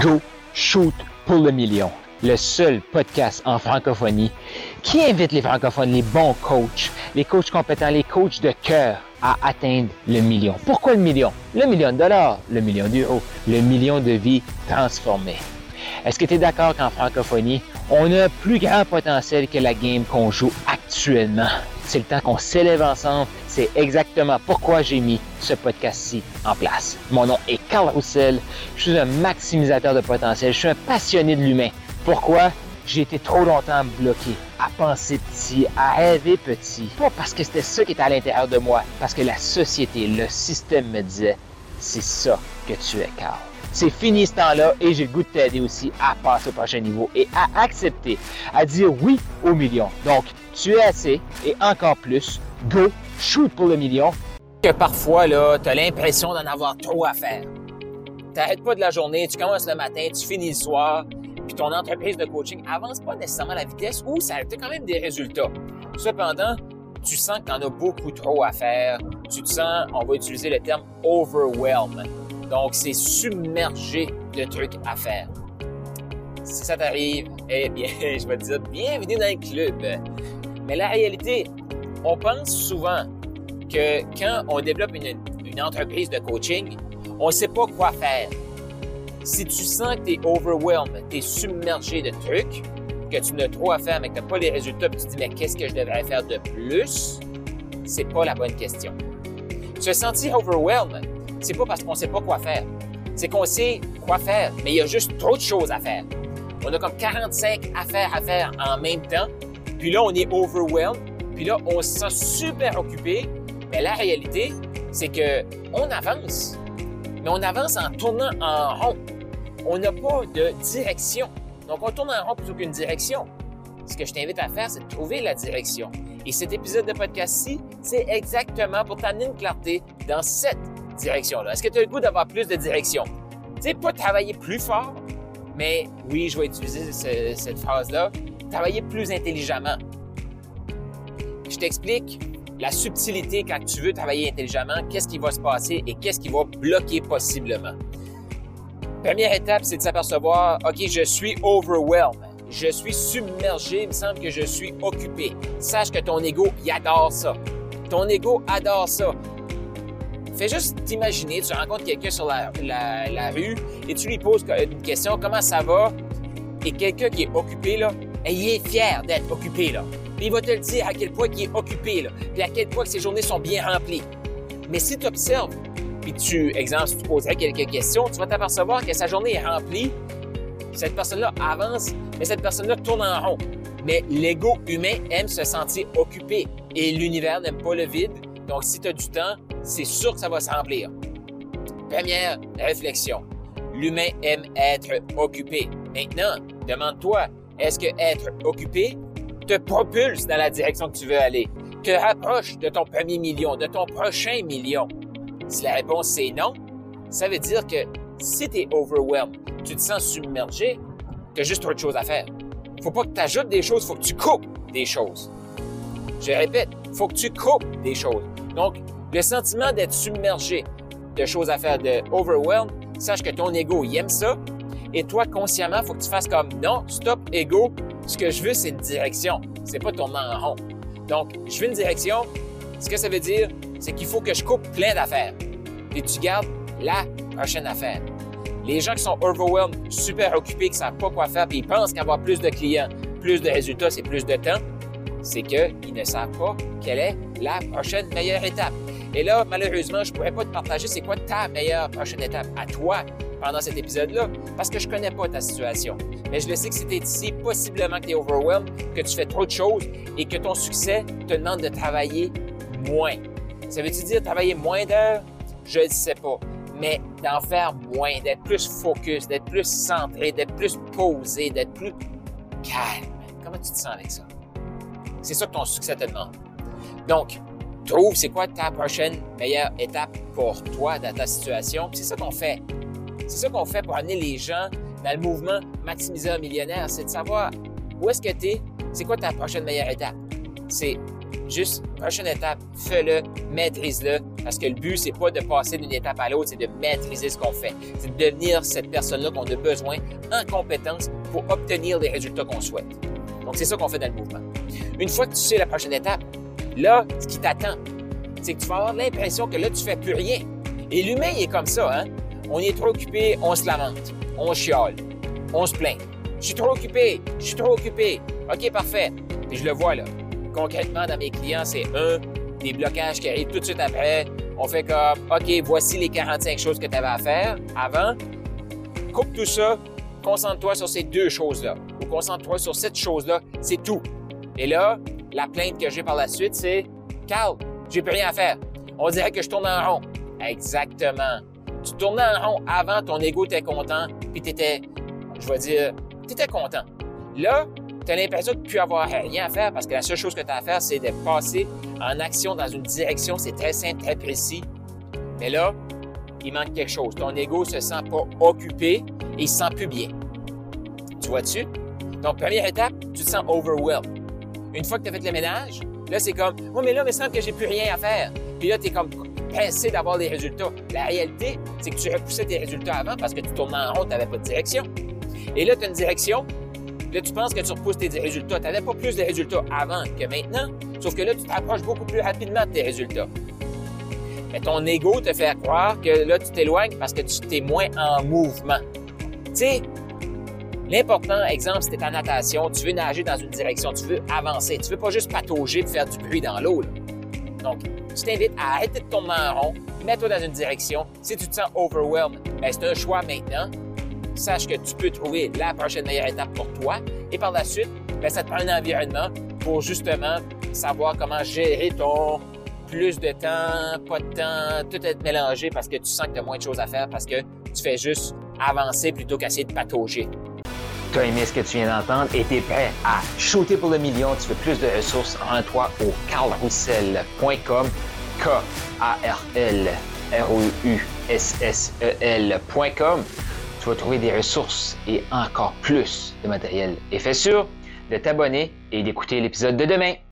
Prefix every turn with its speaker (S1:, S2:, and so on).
S1: Go Shoot pour le million, le seul podcast en francophonie qui invite les francophones, les bons coachs, les coachs compétents, les coachs de cœur à atteindre le million. Pourquoi le million? Le million de dollars, le million d'euros, le million de vies transformées. Est-ce que tu es d'accord qu'en francophonie, on a un plus grand potentiel que la game qu'on joue actuellement? C'est le temps qu'on s'élève ensemble. C'est exactement pourquoi j'ai mis ce podcast-ci en place. Mon nom est Carl Roussel. Je suis un maximisateur de potentiel. Je suis un passionné de l'humain. Pourquoi? J'ai été trop longtemps bloqué à penser petit, à rêver petit. Pas parce que c'était ça qui était à l'intérieur de moi, parce que la société, le système me disait, c'est ça que tu es, Carl. C'est fini ce temps-là et j'ai le goût de t'aider aussi à passer au prochain niveau et à accepter, à dire oui au million. Donc, tu es assez et encore plus, go, shoot pour le million.
S2: Que parfois, là, tu as l'impression d'en avoir trop à faire. T'arrêtes pas de la journée, tu commences le matin, tu finis le soir, puis ton entreprise de coaching avance pas nécessairement à la vitesse ou ça a quand même des résultats. Cependant, tu sens que tu en as beaucoup trop à faire. Tu te sens, on va utiliser le terme overwhelm. Donc, c'est submergé de trucs à faire. Si ça t'arrive, eh bien, je vais te dire bienvenue dans le club. Mais la réalité, on pense souvent que quand on développe une, entreprise de coaching, on ne sait pas quoi faire. Si tu sens que tu es overwhelmed, tu es submergé de trucs, que tu n'as trop à faire, mais que tu n'as pas les résultats, puis tu te dis, mais qu'est-ce que je devrais faire de plus? C'est pas la bonne question. Se sentir overwhelmed, c'est pas parce qu'on sait pas quoi faire. C'est qu'on sait quoi faire, mais il y a juste trop de choses à faire. On a comme 45 affaires à faire en même temps, puis là, on est overwhelmed, puis là, on se sent super occupé, mais la réalité, c'est que on avance, mais on avance en tournant en rond. On n'a pas de direction. Donc, on tourne en rond plutôt qu'une direction. Ce que je t'invite à faire, c'est de trouver la direction. Et cet épisode de podcast-ci, c'est exactement pour t'amener une clarté dans cette direction-là. Est-ce que tu as le goût d'avoir plus de direction? Tu sais, pas travailler plus fort, mais oui, je vais utiliser cette phrase-là, travailler plus intelligemment. Je t'explique la subtilité quand tu veux travailler intelligemment, qu'est-ce qui va se passer et qu'est-ce qui va bloquer possiblement. Première étape, c'est de s'apercevoir, OK, je suis overwhelmed. Je suis submergé, il me semble que je suis occupé. Sache que ton ego, il adore ça. Ton ego adore ça. Fais juste t'imaginer, tu rencontres quelqu'un sur la, rue et tu lui poses une question, comment ça va? Et quelqu'un qui est occupé, il est fier d'être occupé, là. Puis il va te le dire à quel point il est occupé, là, puis à quel point ses journées sont bien remplies. Mais si tu observes puis tu, exemple, si tu poserais quelques questions, tu vas t'apercevoir que sa journée est remplie, cette personne-là avance, mais cette personne-là tourne en rond. Mais l'ego humain aime se sentir occupé et l'univers n'aime pas le vide. Donc, si tu as du temps, c'est sûr que ça va se remplir. Première réflexion. L'humain aime être occupé. Maintenant, demande-toi, est-ce que être occupé te propulse dans la direction que tu veux aller? Te rapproche de ton premier million, de ton prochain million? Si la réponse c'est non, ça veut dire que si tu es overwhelmed, tu te sens submergé, tu as juste trop de choses à faire. Faut pas que tu ajoutes des choses, faut que tu coupes des choses. Je répète, faut que tu coupes des choses. Donc, le sentiment d'être submergé de choses à faire, de overwhelmed, sache que ton ego, il aime ça. Et toi, consciemment, faut que tu fasses comme non, stop, ego. Ce que je veux, c'est une direction. C'est pas tourner en rond. Donc, je veux une direction. Ce que ça veut dire, c'est qu'il faut que je coupe plein d'affaires. Et tu gardes la prochaine affaire. Les gens qui sont overwhelmed, super occupés, qui ne savent pas quoi faire, puis ils pensent qu'avoir plus de clients, plus de résultats, c'est plus de temps, c'est qu'ils ne savent pas quelle est la prochaine meilleure étape. Et là, malheureusement, je ne pourrais pas te partager c'est quoi ta meilleure prochaine étape à toi pendant cet épisode-là, parce que je ne connais pas ta situation. Mais je sais que si tu es ici, possiblement que tu es overwhelmed, que tu fais trop de choses et que ton succès te demande de travailler moins. Ça veut-tu dire travailler moins d'heures? Je ne sais pas. Mais d'en faire moins, d'être plus focus, d'être plus centré, d'être plus posé, d'être plus calme. Comment tu te sens avec ça? C'est ça que ton succès te demande. Donc, trouve c'est quoi ta prochaine meilleure étape pour toi dans ta situation. C'est ça qu'on fait. C'est ça qu'on fait pour amener les gens dans le mouvement Maximiser millionnaire. C'est de savoir où est-ce que tu es, c'est quoi ta prochaine meilleure étape? C'est Juste, prochaine étape, fais-le, maîtrise-le, Parce que le but, c'est pas de passer d'une étape à l'autre, c'est de maîtriser ce qu'on fait. C'est de devenir cette personne-là qu'on a besoin en compétence pour obtenir les résultats qu'on souhaite. Donc, c'est ça qu'on fait dans le mouvement. Une fois que tu sais la prochaine étape, là, ce qui t'attend, c'est que tu vas avoir l'impression que là, tu fais plus rien. Et l'humain, il est comme ça, hein? On est trop occupé, on se lamente, on chiale, on se plaint. Je suis trop occupé, je suis trop occupé. OK, parfait. Puis je le vois, là. Concrètement, dans mes clients, c'est un des blocages qui arrivent tout de suite après. On fait comme, OK, voici les 45 choses que tu avais à faire avant. Coupe tout ça, concentre-toi sur ces deux choses-là. Ou concentre-toi sur cette chose-là, c'est tout. Et là, la plainte que j'ai par la suite, c'est, Carl, j'ai plus rien à faire. On dirait que je tourne en rond. Exactement. Tu tournais en rond avant, ton ego était content, puis t'étais, je vais dire, t'étais content. Là, tu as l'impression de ne plus avoir rien à faire parce que la seule chose que tu as à faire, c'est de passer en action dans une direction. C'est très simple, très précis. Mais là, il manque quelque chose. Ton ego se sent pas occupé et il se sent plus bien. Tu vois-tu? Donc, première étape, tu te sens overwhelmed. Une fois que tu as fait le ménage, là, c'est comme, oh, mais là, il me semble que j'ai plus rien à faire. Puis là, tu es comme pressé d'avoir des résultats. La réalité, c'est que tu repoussais tes résultats avant parce que tu tournais en rond, tu n'avais pas de direction. Et là, tu as une direction, Là, tu penses que tu repousses tes résultats. Tu n'avais pas plus de résultats avant que maintenant, sauf que là, tu t'approches beaucoup plus rapidement de tes résultats. Mais ton ego te fait croire que là, tu t'éloignes parce que tu es moins en mouvement. Tu sais, l'important, exemple, c'était ta natation, tu veux nager dans une direction, tu veux avancer, tu veux pas juste patauger et faire du bruit dans l'eau. Donc, je t'invite à arrêter de tourner en rond, mets-toi dans une direction. Si tu te sens overwhelmed, ben, c'est un choix maintenant sache que tu peux trouver la prochaine meilleure étape pour toi. Et par la suite, bien, ça te prend un environnement pour justement savoir comment gérer ton plus de temps, pas de temps, tout être mélangé parce que tu sens que tu as moins de choses à faire parce que tu fais juste avancer plutôt qu'essayer de patauger.
S1: Tu as aimé ce que tu viens d'entendre et tu es prêt à shooter pour le million. Tu veux plus de ressources, en toi au carlroussel.com. K-A-R-L-R-O-U-S-S-E-L.com tu vas trouver des ressources et encore plus de matériel. Et fais sûr de t'abonner et d'écouter l'épisode de demain.